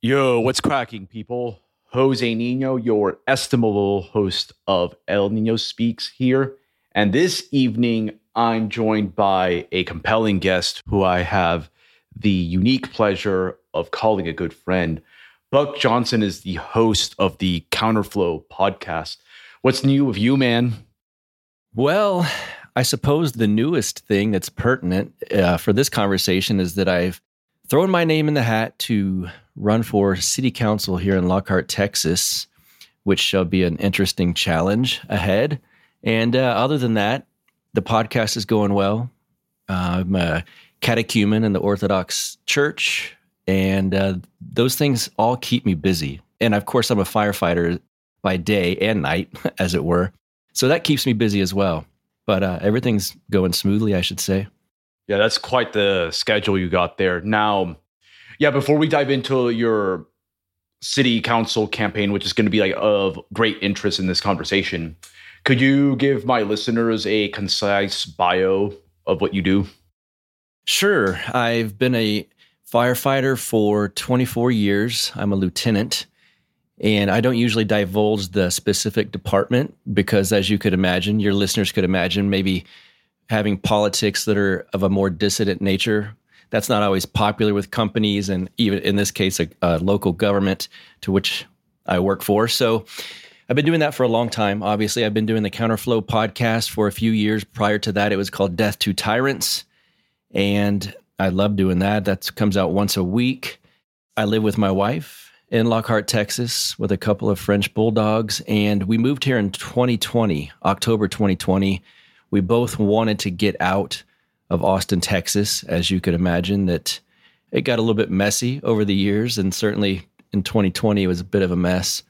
Yo, what's cracking, people? Jose Nino, your estimable host of El Nino Speaks here. And this evening, I'm joined by a compelling guest who I have the unique pleasure of calling a good friend. Buck Johnson is the host of the Counterflow podcast. What's new with you, man? Well, I suppose the newest thing that's pertinent uh, for this conversation is that I've thrown my name in the hat to run for city council here in Lockhart, Texas, which shall be an interesting challenge ahead. And uh, other than that, the podcast is going well. Uh, I'm a catechumen in the Orthodox Church, and uh, those things all keep me busy. And of course, I'm a firefighter by day and night, as it were. So that keeps me busy as well. But uh, everything's going smoothly, I should say. Yeah, that's quite the schedule you got there. Now, yeah, before we dive into your city council campaign, which is going to be like of great interest in this conversation, could you give my listeners a concise bio of what you do? Sure. I've been a firefighter for 24 years. I'm a lieutenant. And I don't usually divulge the specific department because, as you could imagine, your listeners could imagine, maybe having politics that are of a more dissident nature. That's not always popular with companies and even in this case, a, a local government to which I work for. So I've been doing that for a long time. Obviously, I've been doing the Counterflow podcast for a few years. Prior to that, it was called Death to Tyrants. And I love doing that. That comes out once a week. I live with my wife in Lockhart, Texas, with a couple of French bulldogs. And we moved here in 2020, October 2020 we both wanted to get out of Austin, Texas, as you could imagine, that it got a little bit messy over the years. And certainly in 2020, it was a bit of a mess.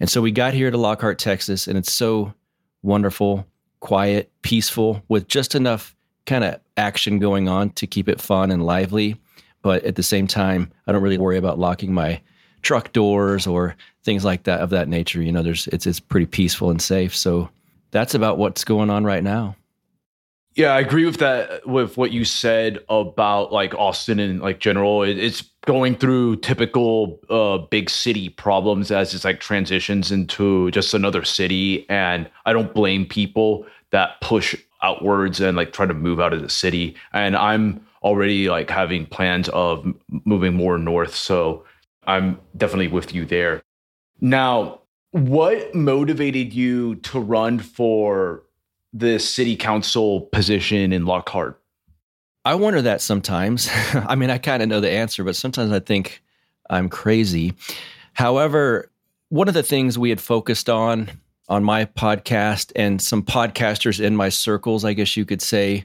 And so we got here to Lockhart, Texas, and it's so wonderful, quiet, peaceful, with just enough kind of action going on to keep it fun and lively. But at the same time, I don't really worry about locking my truck doors or things like that of that nature. You know, there's it's it's pretty peaceful and safe. So that's about what's going on right now. Yeah, I agree with that. With what you said about like Austin and like general, it, it's going through typical uh, big city problems as it's like transitions into just another city. And I don't blame people that push outwards and like try to move out of the city. And I'm already like having plans of moving more north, so I'm definitely with you there. Now, what motivated you to run for the city council position in Lockhart? I wonder that sometimes. I mean, I kind of know the answer, but sometimes I think I'm crazy. However, one of the things we had focused on on my podcast and some podcasters in my circles, I guess you could say,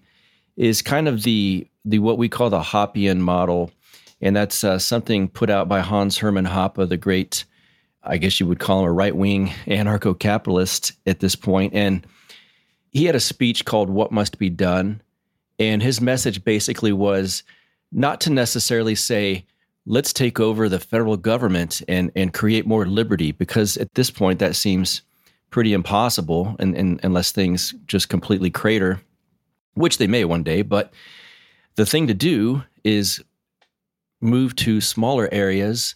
is kind of the the what we call the Hoppian model, and that's uh, something put out by Hans Hermann Hoppe, the great I guess you would call him a right wing anarcho capitalist at this point. And he had a speech called What Must Be Done. And his message basically was not to necessarily say, let's take over the federal government and, and create more liberty, because at this point that seems pretty impossible and, and, unless things just completely crater, which they may one day. But the thing to do is move to smaller areas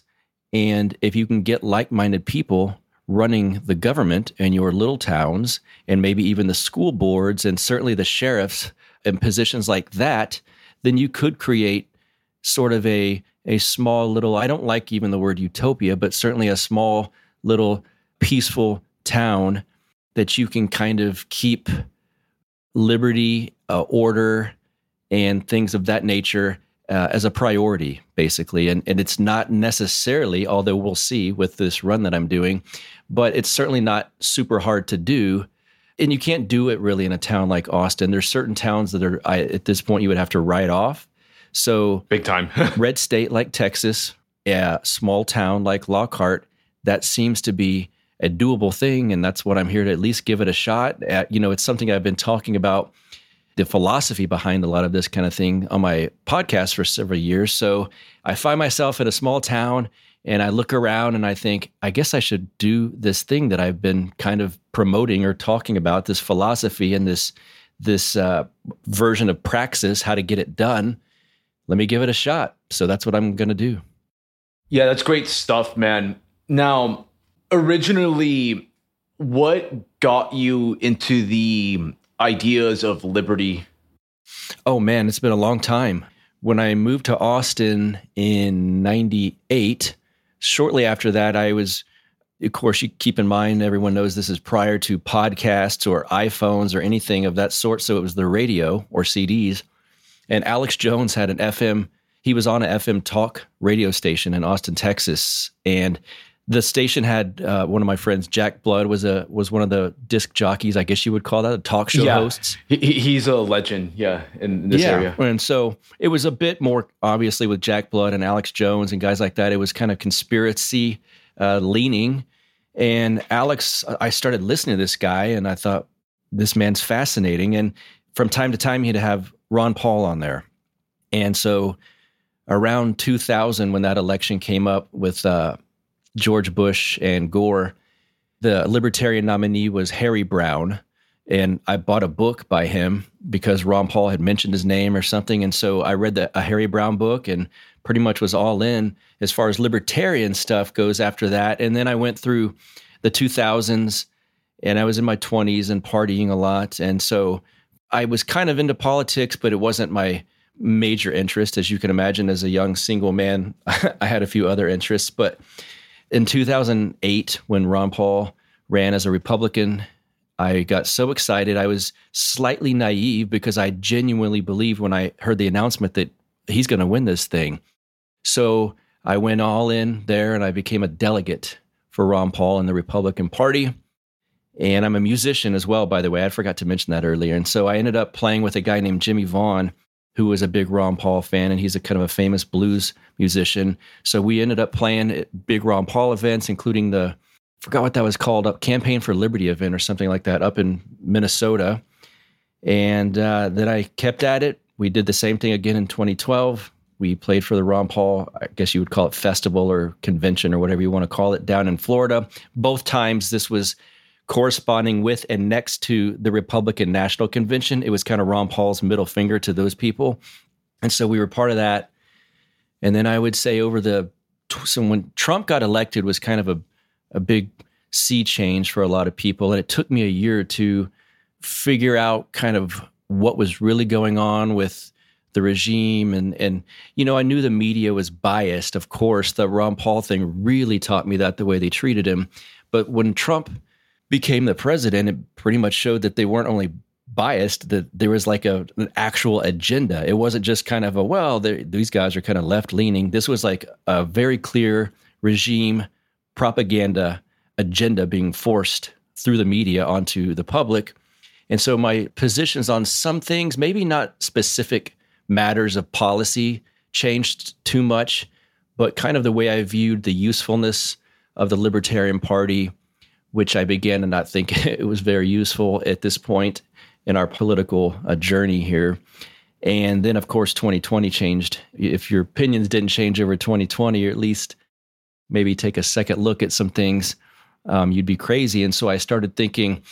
and if you can get like minded people running the government in your little towns and maybe even the school boards and certainly the sheriffs and positions like that, then you could create sort of a, a small little, I don't like even the word utopia, but certainly a small little peaceful town that you can kind of keep liberty, uh, order, and things of that nature uh, as a priority, basically. And, and it's not necessarily, although we'll see with this run that I'm doing, but it's certainly not super hard to do. And you can't do it really in a town like Austin. There's certain towns that are, I, at this point, you would have to write off. So, big time. red state like Texas, a small town like Lockhart, that seems to be a doable thing. And that's what I'm here to at least give it a shot at. You know, it's something I've been talking about the philosophy behind a lot of this kind of thing on my podcast for several years. So I find myself in a small town and I look around and I think, I guess I should do this thing that I've been kind of promoting or talking about this philosophy and this this uh, version of praxis, how to get it done. Let me give it a shot. So that's what I'm going to do. Yeah, that's great stuff, man. Now, originally, what got you into the ideas of liberty? Oh man, it's been a long time. When I moved to Austin in 98, shortly after that, I was, of course, you keep in mind, everyone knows this is prior to podcasts or iPhones or anything of that sort. So it was the radio or CDs. And Alex Jones had an FM, he was on an FM talk radio station in Austin, Texas. And the station had uh, one of my friends, Jack Blood, was a was one of the disc jockeys, I guess you would call that, a talk show yeah. hosts. He, he's a legend, yeah, in this yeah. area. And so it was a bit more obviously with Jack Blood and Alex Jones and guys like that. It was kind of conspiracy uh, leaning. And Alex, I started listening to this guy, and I thought this man's fascinating. And from time to time, he'd have Ron Paul on there, and so around 2000, when that election came up with. Uh, George Bush and Gore, the libertarian nominee was Harry Browne. And I bought a book by him because Ron Paul had mentioned his name or something. And so I read the, a Harry Browne book and pretty much was all in as far as libertarian stuff goes after that. And then I went through the 2000s and I was in my 20s and partying a lot. And so I was kind of into politics, but it wasn't my major interest. As you can imagine, as a young single man, I had a few other interests. But in 2008, when Ron Paul ran as a Republican, I got so excited. I was slightly naive because I genuinely believed when I heard the announcement that he's going to win this thing. So I went all in there and I became a delegate for Ron Paul in the Republican Party. And I'm a musician as well, by the way. I forgot to mention that earlier. And so I ended up playing with a guy named Jimmy Vaughan, who was a big Ron Paul fan, and he's a kind of a famous blues musician. So we ended up playing at big Ron Paul events, including the forgot what that was called up Campaign for Liberty event or something like that up in Minnesota. And uh, then I kept at it. We did the same thing again in 2012. We played for the Ron Paul, I guess you would call it festival or convention or whatever you want to call it, down in Florida. Both times this was corresponding with and next to the Republican National Convention. It was kind of Ron Paul's middle finger to those people. And so we were part of that. And then I would say over the so when Trump got elected was kind of a a big sea change for a lot of people and it took me a year to figure out kind of what was really going on with the regime and and you know I knew the media was biased of course the Ron Paul thing really taught me that the way they treated him but when Trump became the president, it pretty much showed that they weren't only biased, that there was like a, an actual agenda. It wasn't just kind of a, well, these guys are kind of left leaning. This was like a very clear regime propaganda agenda being forced through the media onto the public. And so my positions on some things, maybe not specific matters of policy, changed too much, but kind of the way I viewed the usefulness of the Libertarian Party which I began to not think it was very useful at this point in our political uh, journey here. And then, of course, 2020 changed. If your opinions didn't change over 2020, or at least maybe take a second look at some things, um, you'd be crazy. And so I started thinking,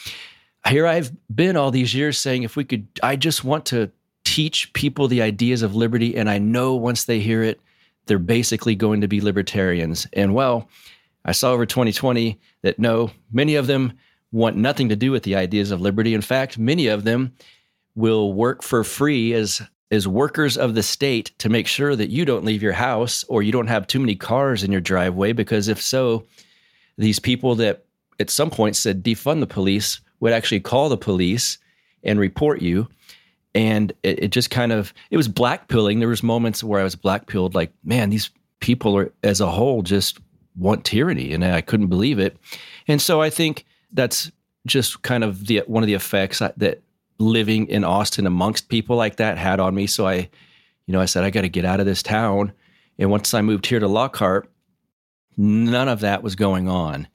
here I've been all these years saying, if we could, I just want to teach people the ideas of liberty. And I know once they hear it, they're basically going to be libertarians. And well, I saw over 2020 that no, many of them want nothing to do with the ideas of liberty. In fact, many of them will work for free as as workers of the state to make sure that you don't leave your house or you don't have too many cars in your driveway because if so, these people that at some point said defund the police would actually call the police and report you and it, it just kind of it was blackpilling there was moments where i was blackpilled like man these people are as a whole just want tyranny, and I couldn't believe it. And so I think that's just kind of the one of the effects that living in Austin amongst people like that had on me. So I, you know, I said I got to get out of this town. And once I moved here to Lockhart, none of that was going on.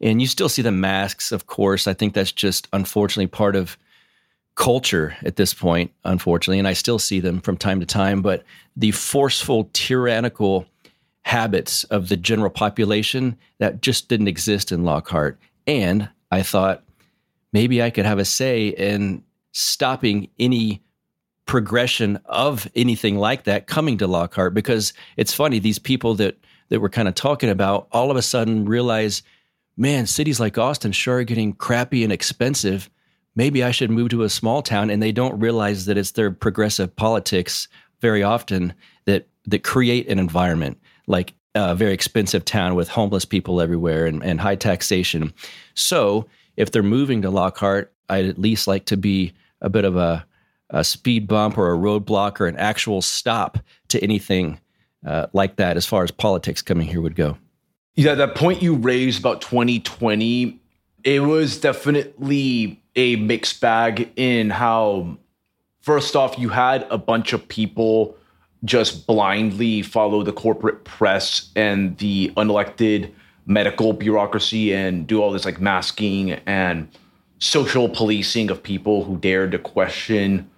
And you still see the masks, of course. I think that's just unfortunately part of culture at this point, unfortunately. And I still see them from time to time. But the forceful, tyrannical habits of the general population that just didn't exist in Lockhart. And I thought maybe I could have a say in stopping any progression of anything like that coming to Lockhart because it's funny these people that that we're kind of talking about all of a sudden realize, man, cities like Austin sure are getting crappy and expensive. Maybe I should move to a small town. And they don't realize that it's their progressive politics very often that that create an environment like a very expensive town with homeless people everywhere and, and high taxation. So if they're moving to Lockhart, I'd at least like to be a bit of a, a speed bump or a roadblock or an actual stop to anything uh, like that as far as politics coming here would go. Yeah, that point you raised about 2020, it was definitely a mixed bag in how, first off, you had a bunch of people just blindly follow the corporate press and the unelected medical bureaucracy and do all this like masking and social policing of people who dared to question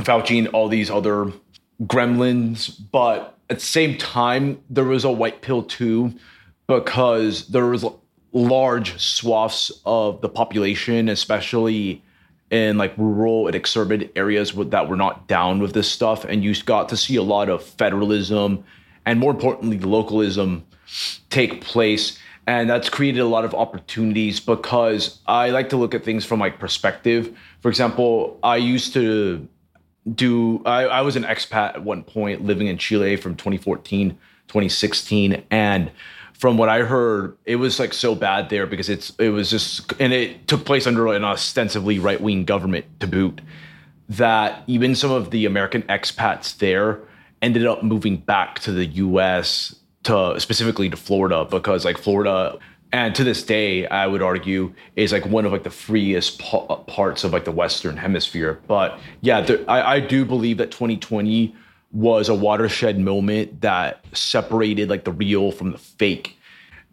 Fauci and all these other gremlins. But at the same time, there was a white pill too, because there was large swaths of the population, especially in like rural and exurban areas that were not down with this stuff. And you got to see a lot of federalism and more importantly, localism take place. And that's created a lot of opportunities because I like to look at things from like perspective. For example, I used to do, I, I was an expat at one point living in Chile from 2014, 2016. And from what I heard, it was like so bad there because it's it was just and it took place under an ostensibly right wing government to boot that even some of the American expats there ended up moving back to the U.S. to specifically to Florida because like Florida and to this day I would argue is like one of like the freest parts of like the Western Hemisphere. But yeah, there, I, I do believe that 2020 was a watershed moment that separated like the real from the fake.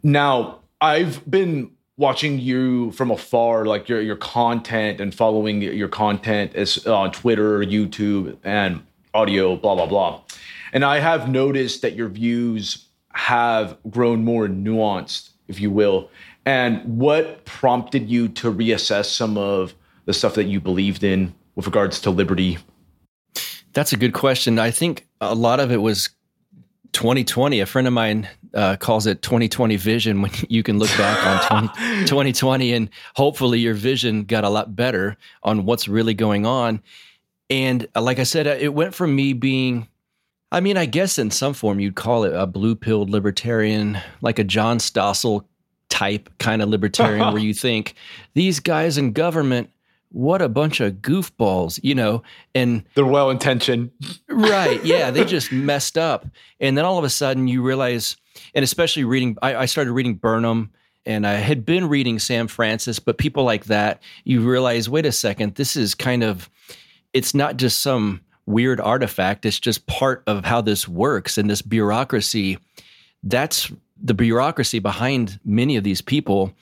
Now, I've been watching you from afar, like your your content and following your content is uh, on Twitter, YouTube, and audio, blah blah blah. And I have noticed that your views have grown more nuanced, if you will. And what prompted you to reassess some of the stuff that you believed in with regards to liberty that's a good question. I think a lot of it was 2020. A friend of mine uh, calls it 2020 vision when you can look back on 20, 2020 and hopefully your vision got a lot better on what's really going on. And uh, like I said, uh, it went from me being, I mean, I guess in some form you'd call it a blue pilled libertarian, like a John Stossel type kind of libertarian, where you think these guys in government what a bunch of goofballs, you know, and they're well intentioned. right. Yeah. They just messed up. And then all of a sudden you realize, and especially reading, I, I, started reading Burnham and I had been reading Sam Francis, but people like that, you realize, wait a second, this is kind of, it's not just some weird artifact. It's just part of how this works. And this bureaucracy, that's the bureaucracy behind many of these people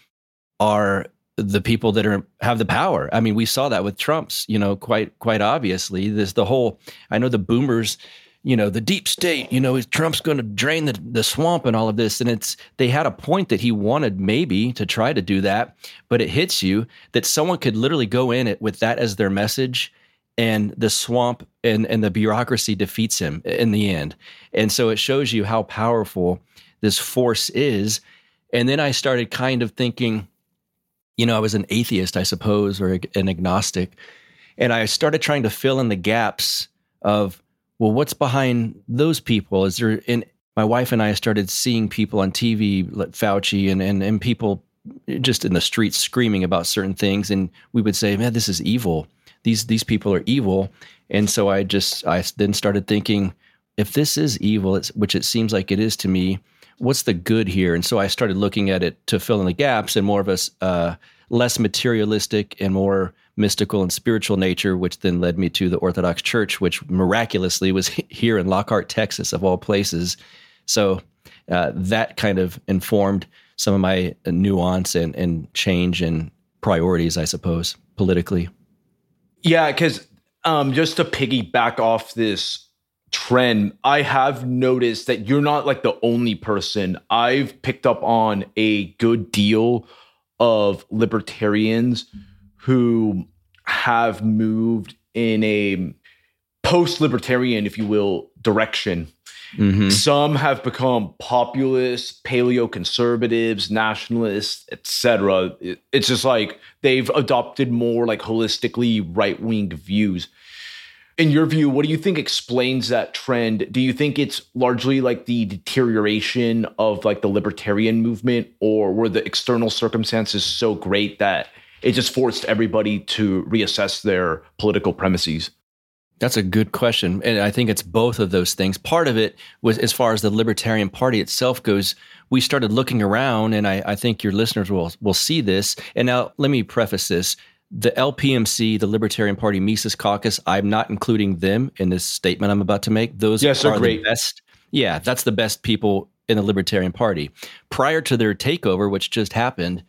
are the people that are have the power. I mean, we saw that with Trump's, you know, quite quite obviously. There's the whole I know the boomers, you know, the deep state, you know, Trump's going to drain the the swamp and all of this and it's they had a point that he wanted maybe to try to do that, but it hits you that someone could literally go in it with that as their message and the swamp and and the bureaucracy defeats him in the end. And so it shows you how powerful this force is. And then I started kind of thinking you know, I was an atheist, I suppose, or an agnostic. And I started trying to fill in the gaps of, well, what's behind those people? Is there, and my wife and I started seeing people on TV, like Fauci, and, and, and people just in the streets screaming about certain things. And we would say, man, this is evil. These, these people are evil. And so I just, I then started thinking, if this is evil, which it seems like it is to me, what's the good here? And so I started looking at it to fill in the gaps and more of a uh, less materialistic and more mystical and spiritual nature, which then led me to the Orthodox Church, which miraculously was here in Lockhart, Texas, of all places. So uh, that kind of informed some of my nuance and, and change and priorities, I suppose, politically. Yeah, because um, just to piggyback off this trend, I have noticed that you're not like the only person. I've picked up on a good deal of libertarians who have moved in a post libertarian, if you will, direction. Mm-hmm. Some have become populist, paleo conservatives, nationalists, etc. It's just like they've adopted more like holistically right wing views. In your view, what do you think explains that trend? Do you think it's largely like the deterioration of like the libertarian movement, or were the external circumstances so great that it just forced everybody to reassess their political premises? That's a good question. And I think it's both of those things. Part of it was as far as the Libertarian Party itself goes, we started looking around, and I, I, think your listeners will will see this. And now let me preface this. The LPMC, the Libertarian Party Mises Caucus, I'm not including them in this statement I'm about to make. Those yes, are great. the best. Yeah, that's the best people in the Libertarian Party. Prior to their takeover, which just happened,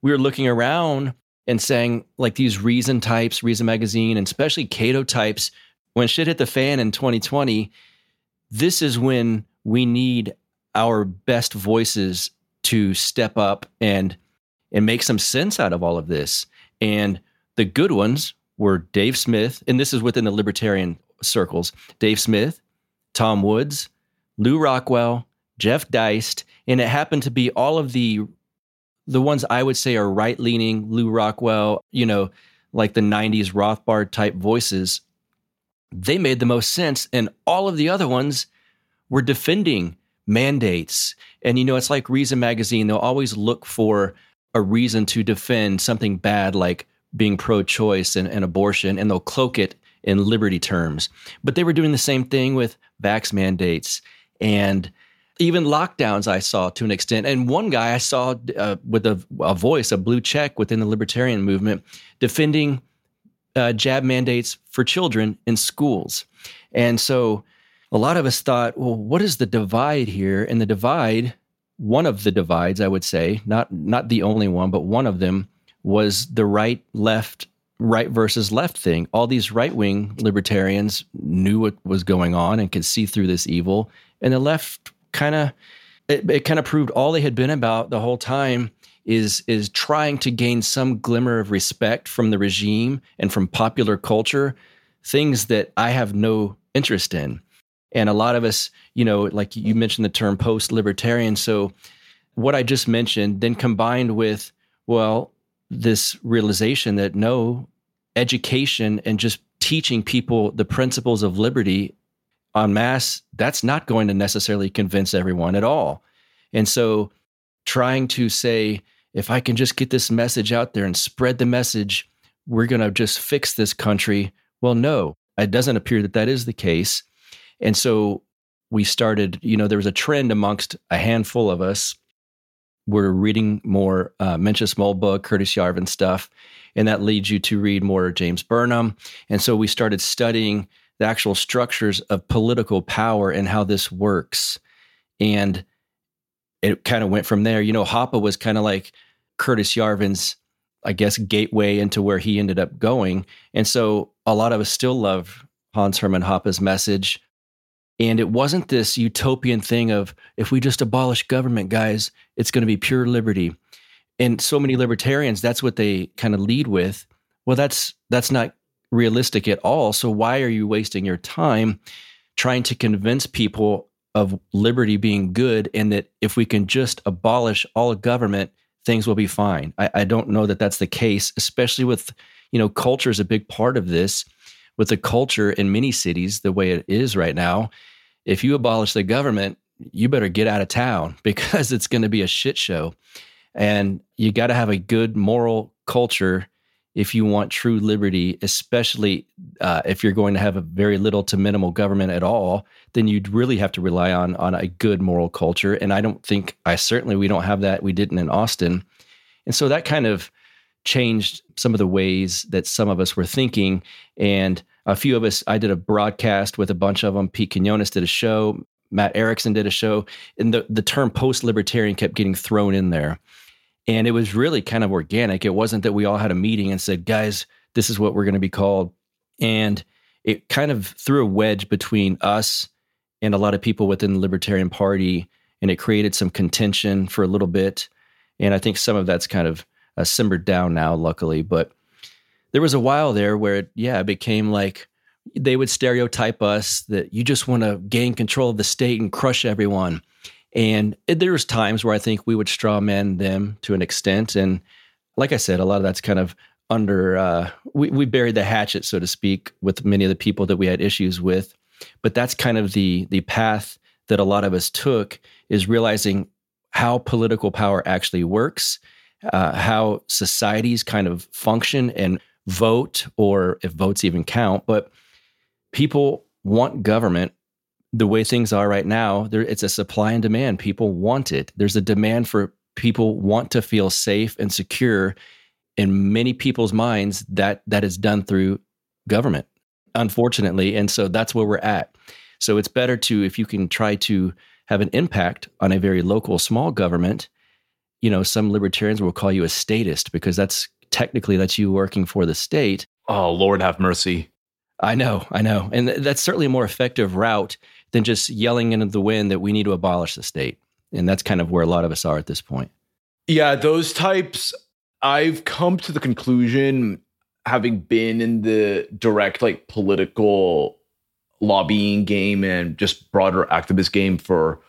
we were looking around and saying like these reason types, Reason Magazine, and especially Cato types, when shit hit the fan in 2020, this is when we need our best voices to step up and and make some sense out of all of this. And the good ones were Dave Smith, and this is within the libertarian circles, Dave Smith, Tom Woods, Lew Rockwell, Jeff Deist, and it happened to be all of the the ones I would say are right leaning, Lew Rockwell, you know, like the 90s Rothbard type voices, they made the most sense. And all of the other ones were defending mandates. And, you know, it's like Reason Magazine, they'll always look for a reason to defend something bad like being pro choice and, and abortion, and they'll cloak it in liberty terms. But they were doing the same thing with vax mandates and even lockdowns I saw to an extent. And one guy I saw uh, with a, a, voice, a blue check within the libertarian movement, defending uh, jab mandates for children in schools. And so a lot of us thought, well, what is the divide here? And the divide, one of the divides, I would say, not not the only one, but one of them was the right left right versus left thing. All these right wing libertarians knew what was going on and could see through this evil, and the left kind of it, it kind of proved all they had been about the whole time is is trying to gain some glimmer of respect from the regime and from popular culture, things that I have no interest in. And a lot of us, you know, like you mentioned the term post libertarian. So, what I just mentioned, then combined with, well, this realization that no, education and just teaching people the principles of liberty en masse, that's not going to necessarily convince everyone at all. And so trying to say, if I can just get this message out there and spread the message, we're going to just fix this country. Well, no, it doesn't appear that that is the case. And so we started, you know, there was a trend amongst a handful of us. We're reading more uh, Mencius Moldbug, Curtis Yarvin stuff, and that leads you to read more James Burnham. And so we started studying the actual structures of political power and how this works. And it kind of went from there. You know, Hoppe was kind of like Curtis Yarvin's, I guess, gateway into where he ended up going. And so a lot of us still love Hans Hermann Hoppe's message. And it wasn't this utopian thing of if we just abolish government, guys, it's going to be pure liberty. And so many libertarians, that's what they kind of lead with. Well, that's that's not realistic at all. So why are you wasting your time trying to convince people of liberty being good and that if we can just abolish all government, things will be fine? I, I don't know that that's the case, especially with, you know, culture is a big part of this. With the culture in many cities, the way it is right now, if you abolish the government, you better get out of town because it's going to be a shit show. And you got to have a good moral culture if you want true liberty, especially uh, if you're going to have a very little to minimal government at all, then you'd really have to rely on on a good moral culture. And I don't think I certainly we don't have that. We didn't in Austin, and so that kind of changed some of the ways that some of us were thinking. And a few of us, I did a broadcast with a bunch of them. Pete Quinones did a show. Matt Erickson did a show, and the the term post libertarian kept getting thrown in there. And it was really kind of organic. It wasn't that we all had a meeting and said, guys, this is what we're going to be called. And it kind of threw a wedge between us and a lot of people within the Libertarian Party. And it created some contention for a little bit. And I think some of that's kind of uh, simmered down now, luckily. But there was a while there where, it, yeah, it became like they would stereotype us that you just want to gain control of the state and crush everyone. And there was times where I think we would straw man them to an extent. And like I said, a lot of that's kind of under uh, we, we buried the hatchet, so to speak, with many of the people that we had issues with. But that's kind of the the path that a lot of us took is realizing how political power actually works, uh, how societies kind of function and vote, or if votes even count. But people want government the way things are right now. There, it's a supply and demand. People want it. There's a demand for people want to feel safe and secure. In many people's minds, that that is done through government, unfortunately, and so that's where we're at. So it's better to if you can try to have an impact on a very local small government, you know, some libertarians will call you a statist because that's technically that's you working for the state. Oh, Lord have mercy. I know, I know. And that's certainly a more effective route than just yelling into the wind that we need to abolish the state. And that's kind of where a lot of us are at this point. Yeah, those types, I've come to the conclusion, having been in the direct, like political lobbying game and just broader activist game for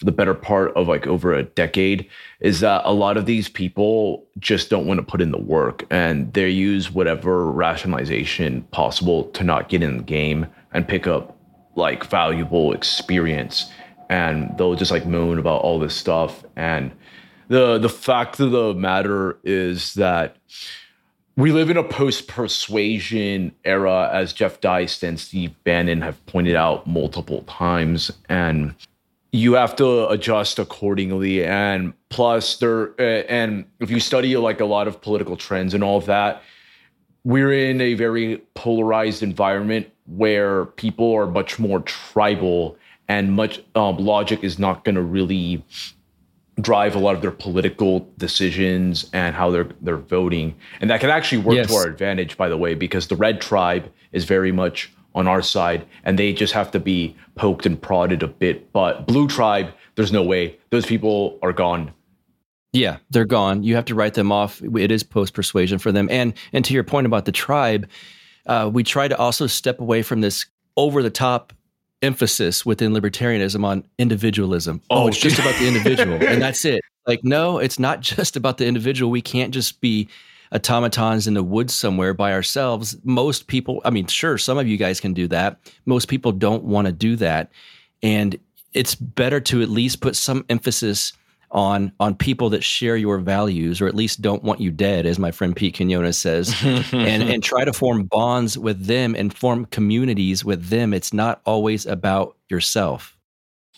for the better part of like over a decade is that a lot of these people just don't want to put in the work and they use whatever rationalization possible to not get in the game and pick up like valuable experience and they'll just like moan about all this stuff and the the fact of the matter is that we live in a post persuasion era, as Jeff Deist and Steve Bannon have pointed out multiple times. And you have to adjust accordingly. And plus, there, uh, and if you study like a lot of political trends and all of that, we're in a very polarized environment where people are much more tribal and much um, logic is not going to really drive a lot of their political decisions and how they're they're voting and that can actually work yes. to our advantage by the way because the red tribe is very much on our side and they just have to be poked and prodded a bit but blue tribe there's no way those people are gone yeah they're gone you have to write them off it is post persuasion for them and and to your point about the tribe uh, we try to also step away from this over the top emphasis within libertarianism on individualism. Oh, oh it's just about the individual and that's it. Like, no, it's not just about the individual. We can't just be automatons in the woods somewhere by ourselves. Most people, I mean, sure, some of you guys can do that. Most people don't want to do that. And it's better to at least put some emphasis on on people that share your values or at least don't want you dead as my friend Pete Quinones says and and try to form bonds with them and form communities with them it's not always about yourself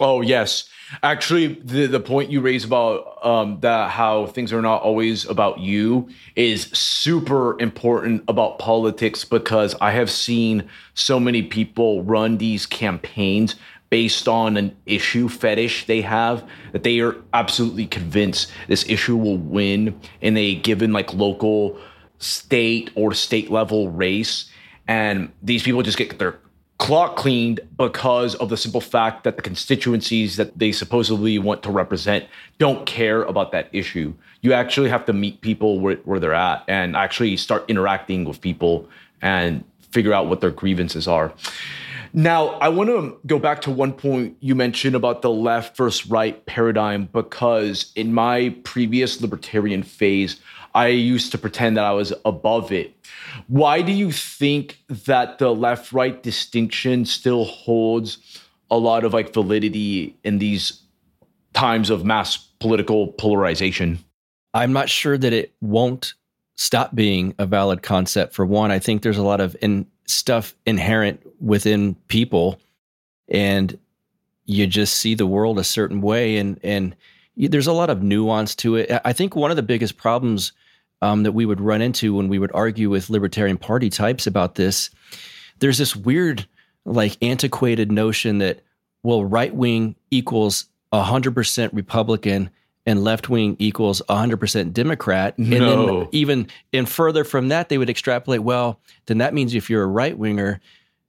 oh yes. Actually the the point you raise about um that how things are not always about you is super important about politics because i have seen so many people run these campaigns based on an issue fetish they have that they are absolutely convinced this issue will win in a given like local state or state level race. And these people just get their clock cleaned because of the simple fact that the constituencies that they supposedly want to represent don't care about that issue. You actually have to meet people where, where they're at and actually start interacting with people and figure out what their grievances are now, I want to go back to one point you mentioned about the left versus right paradigm because in my previous libertarian phase, I used to pretend that I was above it. Why do you think that the left right distinction still holds a lot of like validity in these times of mass political polarization? I'm not sure that it won't stop being a valid concept for one. I think there's a lot of in stuff inherent within people and you just see the world a certain way and and there's a lot of nuance to it. I think one of the biggest problems um, that we would run into when we would argue with libertarian party types about this there's this weird like antiquated notion that well right wing equals 100% republican and left wing equals 100% Democrat. And no. then even and further from that, they would extrapolate, well, then that means if you're a right winger,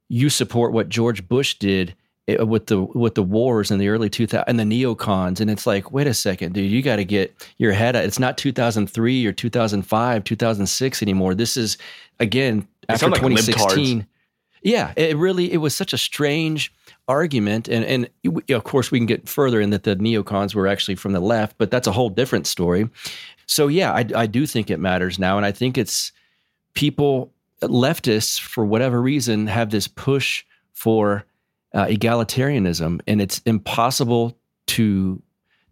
you support what George Bush did eh, with the with the wars in the early 2000 and the neocons. And it's like wait a second dude you got to get your head out. It's not 2003 or 2005 2006 anymore. This is again after like 2016 Yeah, it really it was such a strange argument, and and of course we can get further in that the neocons were actually from the left, but that's a whole different story. So yeah, I, I do think it matters now, and I think it's people leftists for whatever reason have this push for uh, egalitarianism, and it's impossible to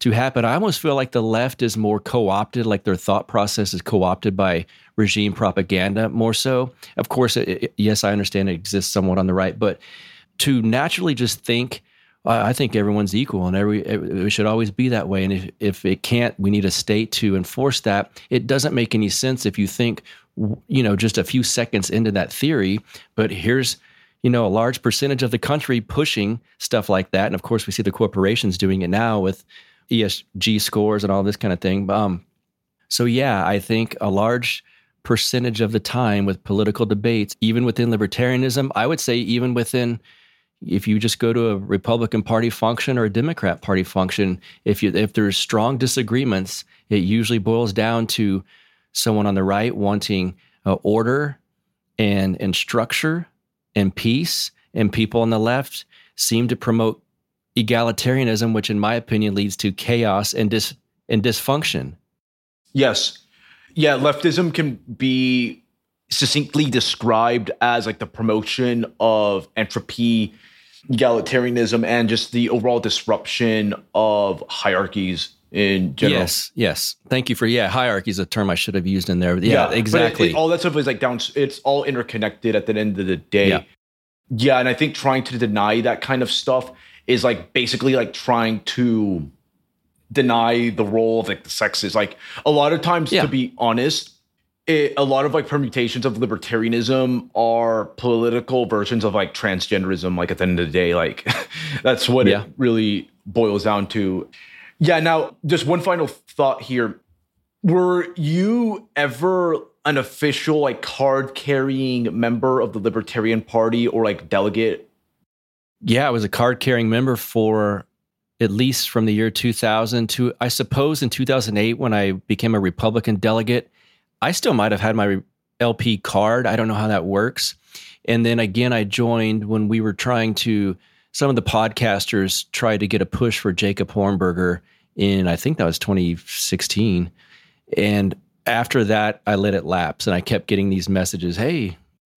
to happen. I almost feel like the left is more co-opted, like their thought process is co-opted by regime propaganda more so. Of course, it, yes, I understand it exists somewhat on the right, but to naturally just think, I think everyone's equal and every it should always be that way. And if, if it can't, we need a state to enforce that. It doesn't make any sense if you think, you know, just a few seconds into that theory. But here's you know, a large percentage of the country pushing stuff like that. And of course, we see the corporations doing it now with ESG scores and all this kind of thing. Um, so, yeah, I think a large percentage of the time with political debates, even within libertarianism, I would say even within if you just go to a Republican Party function or a Democrat Party function, if you if there's strong disagreements, it usually boils down to someone on the right wanting uh, order and and structure and peace, and people on the left seem to promote egalitarianism, which, in my opinion, leads to chaos and dis and dysfunction. Yes, yeah, leftism can be succinctly described as like the promotion of entropy, egalitarianism, and just the overall disruption of hierarchies in general. Yes, yes. Thank you for yeah. Hierarchy is a term I should have used in there. Yeah, yeah exactly. It, it, all that stuff is like down. It's all interconnected at the end of the day. Yeah. yeah, and I think trying to deny that kind of stuff is like basically like trying to deny the role of like the sexes. Like a lot of times, yeah. to be honest, it, a lot of like permutations of libertarianism are political versions of like transgenderism. Like at the end of the day, like that's what yeah. it really boils down to. Yeah. Now, just one final thought here. Were you ever an official, like, card carrying member of the Libertarian Party or like delegate? Yeah, I was a card carrying member for at least from the year 2000 to, I suppose, in 2008 when I became a Republican delegate. I still might have had my LP card. I don't know how that works. And then again, I joined when we were trying to, some of the podcasters tried to get a push for Jacob Hornberger in I think that was 2016. And after that, I let it lapse and I kept getting these messages Hey,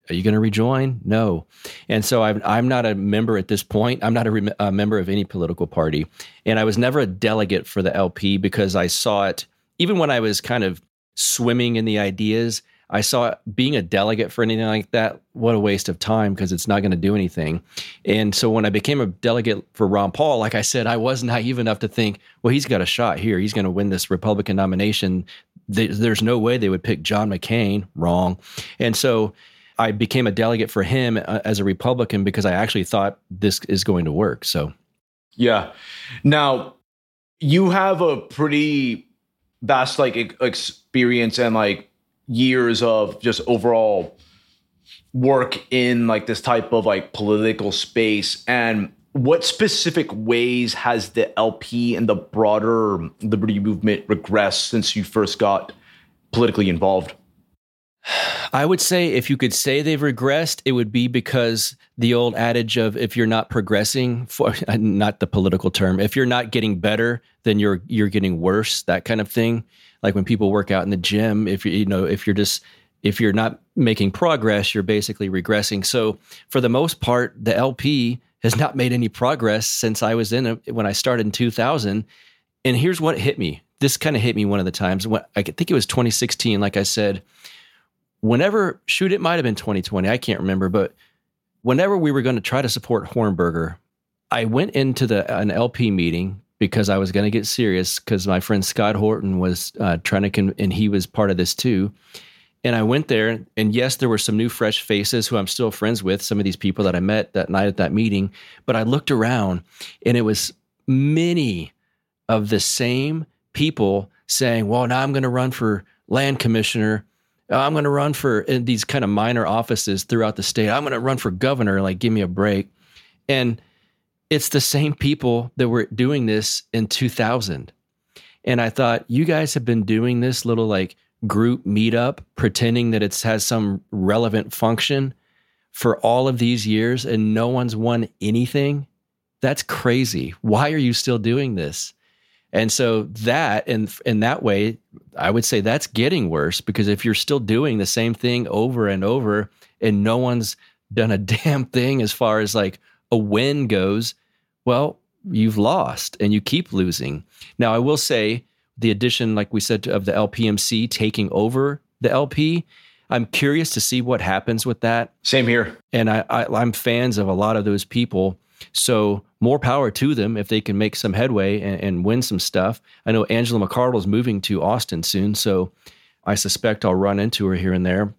are you going to rejoin? No. And so I'm, I'm not a member at this point. I'm not a, a, member of any political party. And I was never a delegate for the LP because I saw it, even when I was kind of swimming in the ideas, I saw being a delegate for anything like that, what a waste of time because it's not going to do anything. And so when I became a delegate for Ron Paul, like I said, I was naive enough to think, well, he's got a shot here. He's going to win this Republican nomination. There's no way they would pick John McCain. Wrong. And so I became a delegate for him uh, as a Republican because I actually thought this is going to work. So, yeah. Now, you have a pretty vast like experience and like years of just overall work in like this type of like political space and what specific ways has the LP and the broader liberty movement regressed since you first got politically involved? I would say if you could say they've regressed, it would be because the old adage of if you're not progressing, for uh, not the political term, if you're not getting better, then you're you're getting worse. That kind of thing. Like when people work out in the gym if you you know if you're just if you're not making progress you're basically regressing. So for the most part the lp has not made any progress since i was in it when i started in 2000 and here's what hit me. This kind of hit me one of the times when i think it was 2016 like i said whenever shoot it might have been 2020 i can't remember but whenever we were going to try to support hornberger i went into the an lp meeting because I was going to get serious because my friend Scott Horton was uh, trying to, con- and he was part of this too. And I went there, and yes, there were some new, fresh faces who I'm still friends with, some of these people that I met that night at that meeting. But I looked around, and it was many of the same people saying, Well, now I'm going to run for land commissioner. Oh, I'm going to run for in these kind of minor offices throughout the state. I'm going to run for governor. Like, give me a break. And it's the same people that were doing this in 2000. And I thought, you guys have been doing this little like group meetup, pretending that it has some relevant function for all of these years and no one's won anything. That's crazy. Why are you still doing this? And so that and in that way, I would say that's getting worse because if you're still doing the same thing over and over and no one's done a damn thing as far as like a win goes, well, you've lost and you keep losing. Now, I will say the addition, like we said, of the LPMC taking over the LP. I'm curious to see what happens with that. Same here. And I, I, I'm fans of a lot of those people. So more power to them if they can make some headway and, and win some stuff. I know Angela McArdle is moving to Austin soon, so I suspect I'll run into her here and there.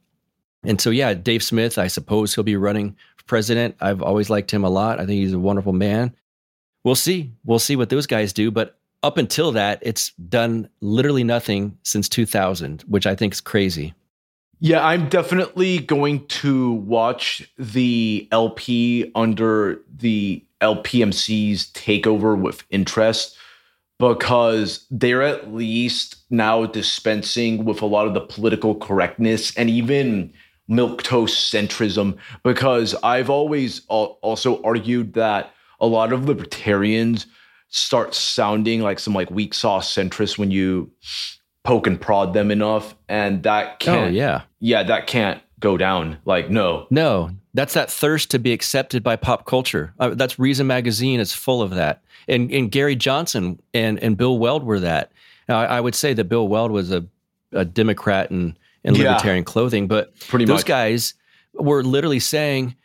And so, yeah, Dave Smith, I suppose he'll be running for president. I've always liked him a lot. I think he's a wonderful man. We'll see. We'll see what those guys do. But up until that, it's done literally nothing since 2000, which I think is crazy. Yeah, I'm definitely going to watch the LP under the LPMC's takeover with interest because they're at least now dispensing with a lot of the political correctness and even milk toast centrism because I've always also argued that a lot of libertarians start sounding like some like weak sauce centrists when you poke and prod them enough and that oh, can't oh, yeah. Yeah that can't go down. Like no. No. That's that thirst to be accepted by pop culture. Uh, that's reason magazine is full of that. And and gary johnson and and bill weld were that. Now, I, I would say that bill weld was a, a democrat and in libertarian yeah, clothing but pretty those much. guys were literally saying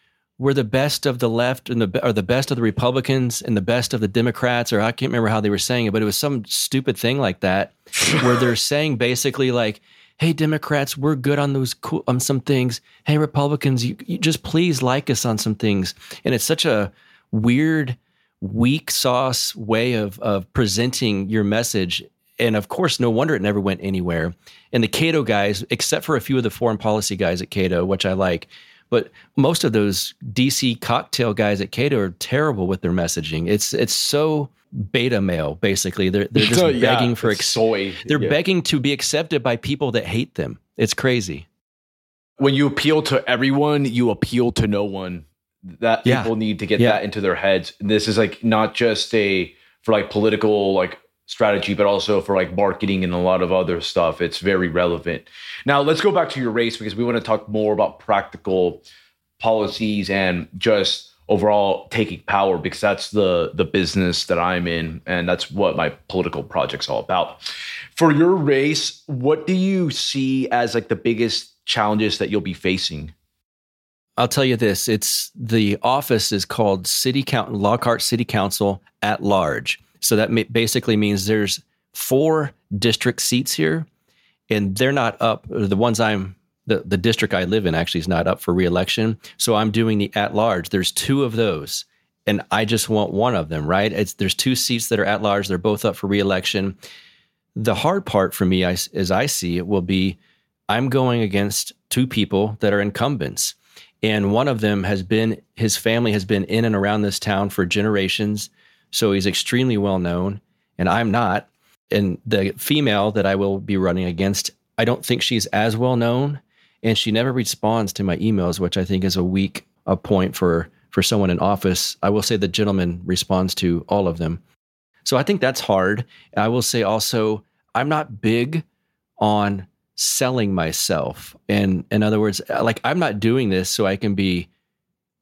we're the best of the left and the or the best of the Republicans and the best of the Democrats, or I can't remember how they were saying it, but it was some stupid thing like that, where they're saying basically like, "Hey, Democrats, we're good on those cool on some things. Hey, Republicans, you, you just please like us on some things." And it's such a weird, weak sauce way of of presenting your message. And of course, no wonder it never went anywhere. And the Cato guys, except for a few of the foreign policy guys at Cato, which I like, but most of those DC cocktail guys at Cato are terrible with their messaging. It's it's so beta male basically. They're they're just oh, yeah, begging for ex- soy. They're yeah. begging to be accepted by people that hate them. It's crazy. When you appeal to everyone, you appeal to no one. That yeah. people need to get that into their heads. This is like not just a for like political like strategy, but also for like marketing and a lot of other stuff. It's very relevant. Now, let's go back to your race because we want to talk more about practical policies and just overall taking power because that's the the business that I'm in and that's what my political project's all about. For your race, what do you see as like the biggest challenges that you'll be facing? I'll tell you this, it's the office is called City Council Lockhart City Council at large. So that basically means there's four district seats here, and they're not up. The ones I'm the, the district I live in actually is not up for reelection. So I'm doing the at large. There's two of those, and I just want one of them, right? It's there's two seats that are at large. They're both up for reelection. The hard part for me, as I see it, will be I'm going against two people that are incumbents. And one of them has been, his family has been in and around this town for generations. So he's extremely well known, and I'm not. And the female that I will be running against, I don't think she's as well known, and she never responds to my emails, which I think is a weak a point for for someone in office. I will say the gentleman responds to all of them. So I think that's hard. I will say also, I'm not big on selling myself. And in other words, like I'm not doing this so I can be,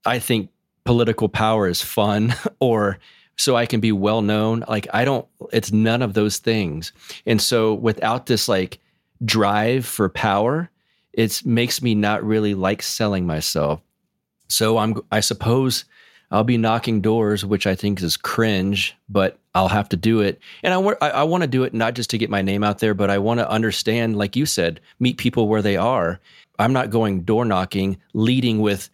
I think political power is fun or so I can be well known. Like I don't, it's none of those things. And so without this like drive for power, it makes me not really like selling myself. So I'm, I suppose I'll be knocking doors, which I think is cringe, but I'll have to do it. And I, I, I want to do it not just to get my name out there, but I want to understand, like you said, meet people where they are. I'm not going door knocking, leading with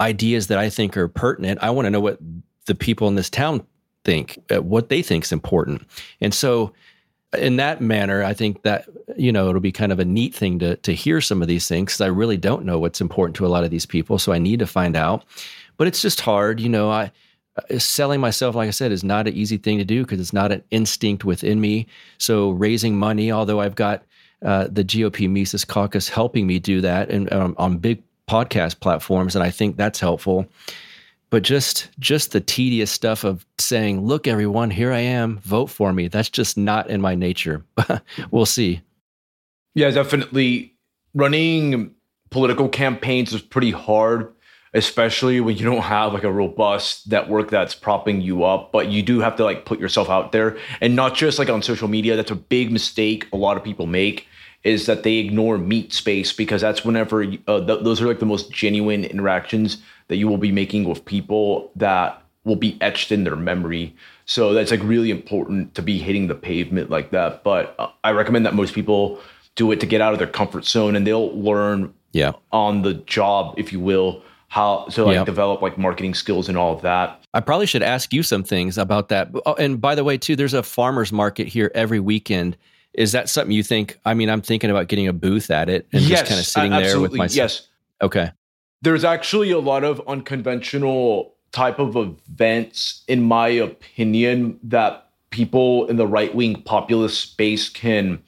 ideas that I think are pertinent. I want to know what the people in this town think, uh, what they think is important. And so, in that manner, I think that you know it'll be kind of a neat thing to to hear some of these things because I really don't know what's important to a lot of these people, so I need to find out. But it's just hard, you know. I uh, selling myself, like I said, is not an easy thing to do because it's not an instinct within me. So raising money, although I've got uh, the GOP Mises Caucus helping me do that, and um, on big podcast platforms, and I think that's helpful. But just just the tedious stuff of saying, "Look, everyone, here I am, vote for me." That's just not in my nature. we'll see. Yeah, definitely. Running political campaigns is pretty hard especially when you don't have like a robust network that's propping you up but you do have to like put yourself out there and not just like on social media that's a big mistake a lot of people make is that they ignore meet space because that's whenever uh, th- those are like the most genuine interactions that you will be making with people that will be etched in their memory so that's like really important to be hitting the pavement like that but uh, i recommend that most people do it to get out of their comfort zone and they'll learn yeah on the job if you will how to like yep. develop like marketing skills and all of that. I probably should ask you some things about that. Oh, and by the way, too, there's a farmers market here every weekend. Is that something you think? I mean, I'm thinking about getting a booth at it and yes, just kind of sitting there with my. Yes. Okay. There's actually a lot of unconventional type of events, in my opinion, that people in the right wing populist space can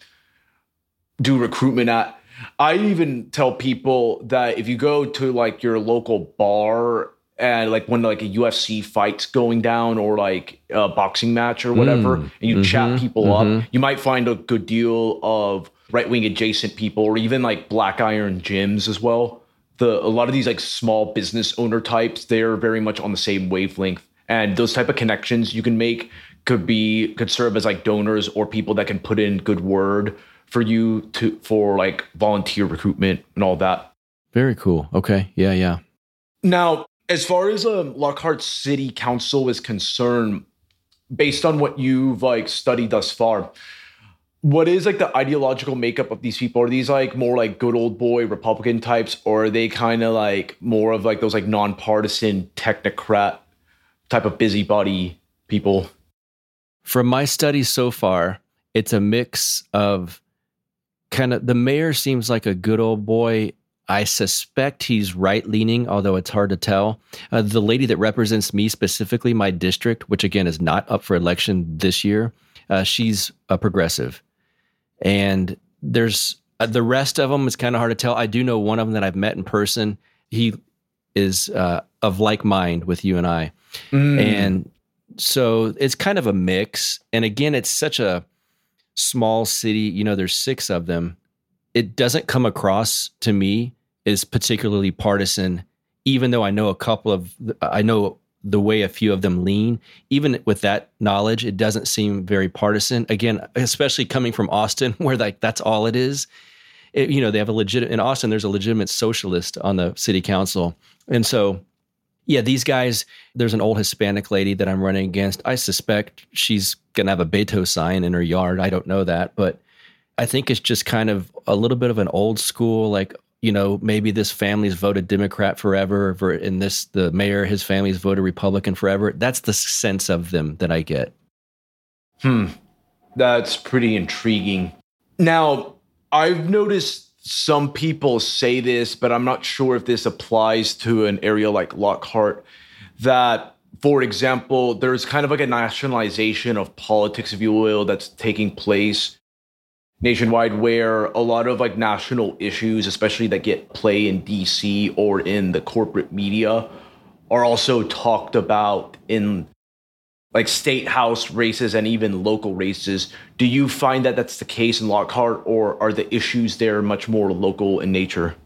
do recruitment at I even tell people that if you go to like your local bar and like when like a UFC fight's going down or like a boxing match or whatever, mm, and you mm-hmm, chat people mm-hmm. up, you might find a good deal of right wing adjacent people or even like black iron gyms as well. The a lot of these like small business owner types, they're very much on the same wavelength. And those type of connections you can make could be could serve as like donors or people that can put in good word for you to for like volunteer recruitment and all that. Very cool. Okay. Yeah, yeah. Now, as far as um, Lockhart City Council is concerned, based on what you've like studied thus far, what is like the ideological makeup of these people? Are these like more like good old boy Republican types, or are they kind of like more of like those like nonpartisan technocrat type of busybody people? From my studies so far, it's a mix of kind of the mayor seems like a good old boy. I suspect he's right leaning, although it's hard to tell. Uh, the lady that represents me specifically, my district, which again is not up for election this year, uh, she's a progressive. And there's uh, the rest of them it's kind of hard to tell. I do know one of them that I've met in person. He is uh, of like mind with you and I. Mm. And so it's kind of a mix. And again, it's such a small city, you know, there's six of them. It doesn't come across to me as particularly partisan, even though I know a couple of, I know the way a few of them lean. Even with that knowledge, it doesn't seem very partisan. Again, especially coming from Austin, where like that's all it is. It, you know, they have a legit in Austin. There's a legitimate socialist on the city council, and so yeah, these guys, there's an old Hispanic lady that I'm running against. I suspect she's to have a Beto sign in her yard. I don't know that, but I think it's just kind of a little bit of an old school, like, you know, maybe this family's voted Democrat forever, and this, the mayor, his family's voted Republican forever. That's the sense of them that I get. Hmm. That's pretty intriguing. Now, I've noticed some people say this, but I'm not sure if this applies to an area like Lockhart. That, for example, there's kind of like a nationalization of politics, if you will, that's taking place nationwide where a lot of like national issues, especially that get play in DC or in the corporate media, are also talked about in like state house races and even local races. Do you find that that's the case in Lockhart, or are the issues there much more local in nature?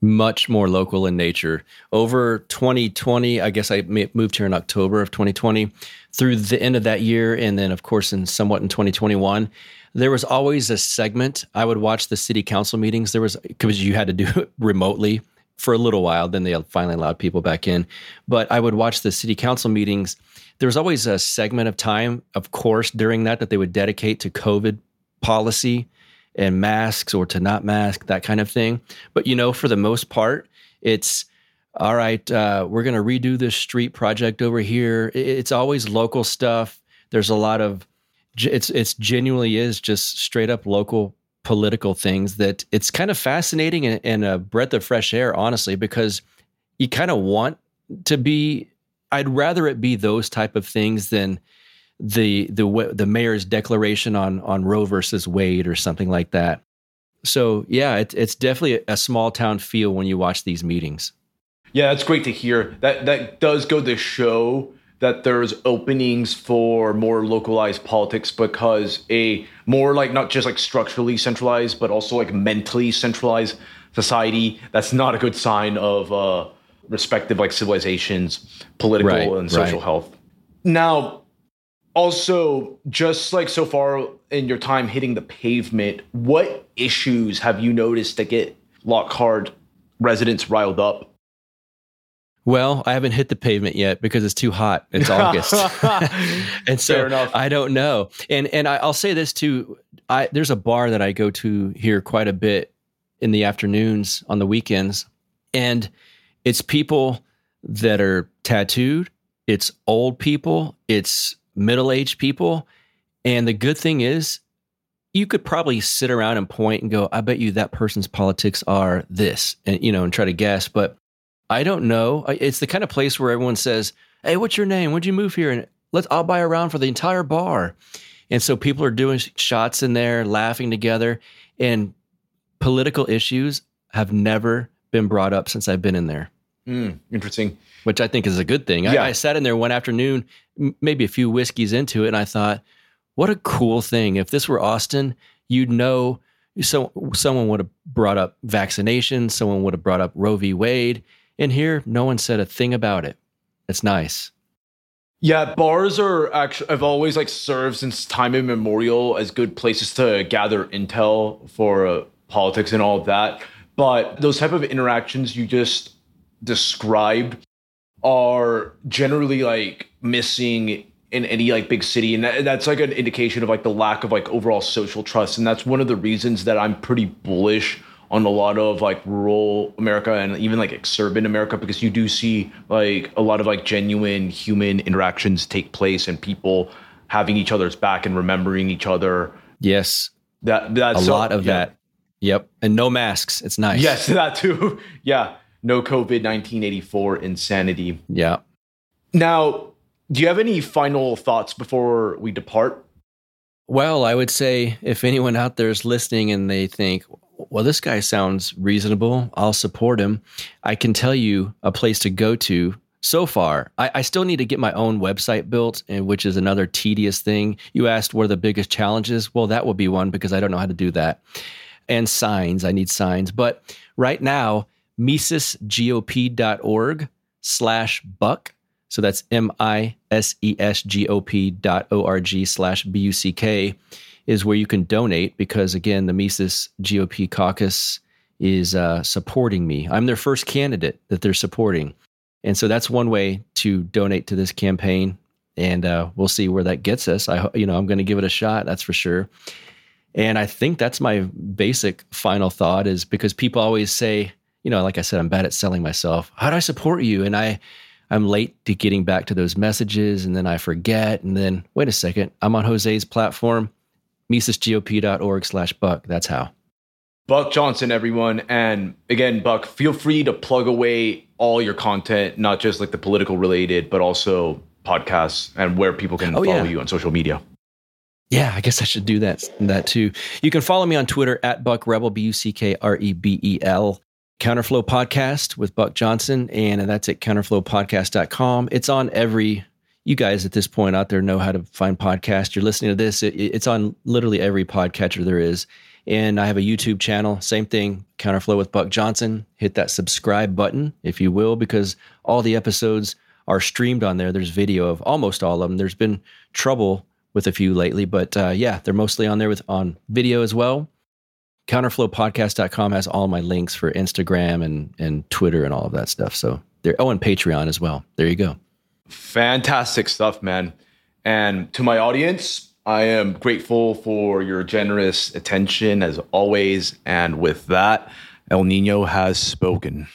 Much more local in nature. Over 2020, I guess I moved here in October of 2020. Through the end of that year, and then of course, in somewhat in 2021, there was always a segment. I would watch the city council meetings. There was because you had to do it remotely for a little while. Then they finally allowed people back in. But I would watch the city council meetings there was always a segment of time, of course, during that that they would dedicate to COVID policy and masks or to not mask, that kind of thing. But, you know, for the most part, it's all right, uh, we're going to redo this street project over here. It's always local stuff. There's a lot of, it's, it's genuinely is just straight up local political things that it's kind of fascinating and, and a breath of fresh air, honestly, because you kind of want to be I'd rather it be those type of things than the the the mayor's declaration on on Roe versus Wade or something like that. So yeah, it, it's definitely a small town feel when you watch these meetings. Yeah, that's great to hear. That that does go to show that there's openings for more localized politics because a more like not just like structurally centralized but also like mentally centralized society that's not a good sign of uh respective like civilizations political right, and social right. health now also just like so far in your time hitting the pavement what issues have you noticed that get lockhart residents riled up well, I haven't hit the pavement yet because it's too hot. It's August, and so I don't know. And and I, will say this too. I there's a bar that I go to here quite a bit in the afternoons on the weekends, and it's people that are tattooed. It's old people. It's middle aged people. And the good thing is, you could probably sit around and point and go, "I bet you that person's politics are this," and you know, and try to guess, but I don't know. It's the kind of place where everyone says, "Hey, what's your name? When'd you move here?" And let's I'll buy a round for the entire bar. And so people are doing shots in there, laughing together, and political issues have never been brought up since I've been in there. Mm, interesting. Which I think is a good thing. Yeah. I, I sat in there one afternoon, maybe a few whiskeys into it, and I thought, what a cool thing. If this were Austin, you'd know so someone would have brought up vaccinations, someone would have brought up Roe v. Wade, and here, no one said a thing about it. It's nice. Yeah, bars are actually have always like served since time immemorial as good places to gather intel for uh, politics and all of that. But those type of interactions you just described are generally like missing in any like big city and that, that's like an indication of like the lack of like overall social trust and that's one of the reasons that I'm pretty bullish on a lot of like rural America and even like exurban America because you do see like a lot of like genuine human interactions take place and people having each other's back and remembering each other. Yes. That that's a so, lot of yeah. that. Yep. And no masks. It's nice. Yes, that too. yeah. No COVID 1984 insanity. Yeah. Now, do you have any final thoughts before we depart? Well, I would say if anyone out there is listening and they think, well, this guy sounds reasonable. I'll support him. I can tell you a place to go to so far. I, I, still need to get my own website built, and which is another tedious thing. You asked what are the biggest challenges? Well, that will be one because I don't know how to do that. And signs, I need signs. But right now, misesgop.org slash buck. So that's M I S E S G O P dot O R G slash B U C K is where you can donate because, again, the Mises GOP caucus is uh, supporting me. I'm their first candidate that they're supporting. And so that's one way to donate to this campaign. And uh, we'll see where that gets us. I, you know, I'm going to give it a shot. That's for sure. And I think that's my basic final thought is because people always say, you know, like I said, I'm bad at selling myself. How do I support you? And I, I'm late to getting back to those messages, and then I forget. And then wait a second, I'm on Jose's platform misesgop.org slash buck. That's how. Buck Johnson, everyone. And again, Buck, feel free to plug away all your content, not just like the political related, but also podcasts and where people can oh, follow yeah. you on social media. Yeah, I guess I should do that that too. You can follow me on Twitter at Buck Rebel, B U C K R E B E L. Counterflow Podcast with Buck Johnson, and that's at counterflowpodcast.com. It's on every you guys at this point out there know how to find podcasts. You're listening to this, it, it's on literally every podcatcher there is. And I have a YouTube channel, same thing, Counterflow with Buck Johnson. Hit that subscribe button, if you will, because all the episodes are streamed on there. There's video of almost all of them. There's been trouble with a few lately, but uh, yeah, they're mostly on there with on video as well. Counterflowpodcast.com has all my links for Instagram and and Twitter and all of that stuff. So there. Oh, and Patreon as well. There you go. Fantastic stuff, man. And to my audience, I am grateful for your generous attention as always. And with that, El Nino has spoken.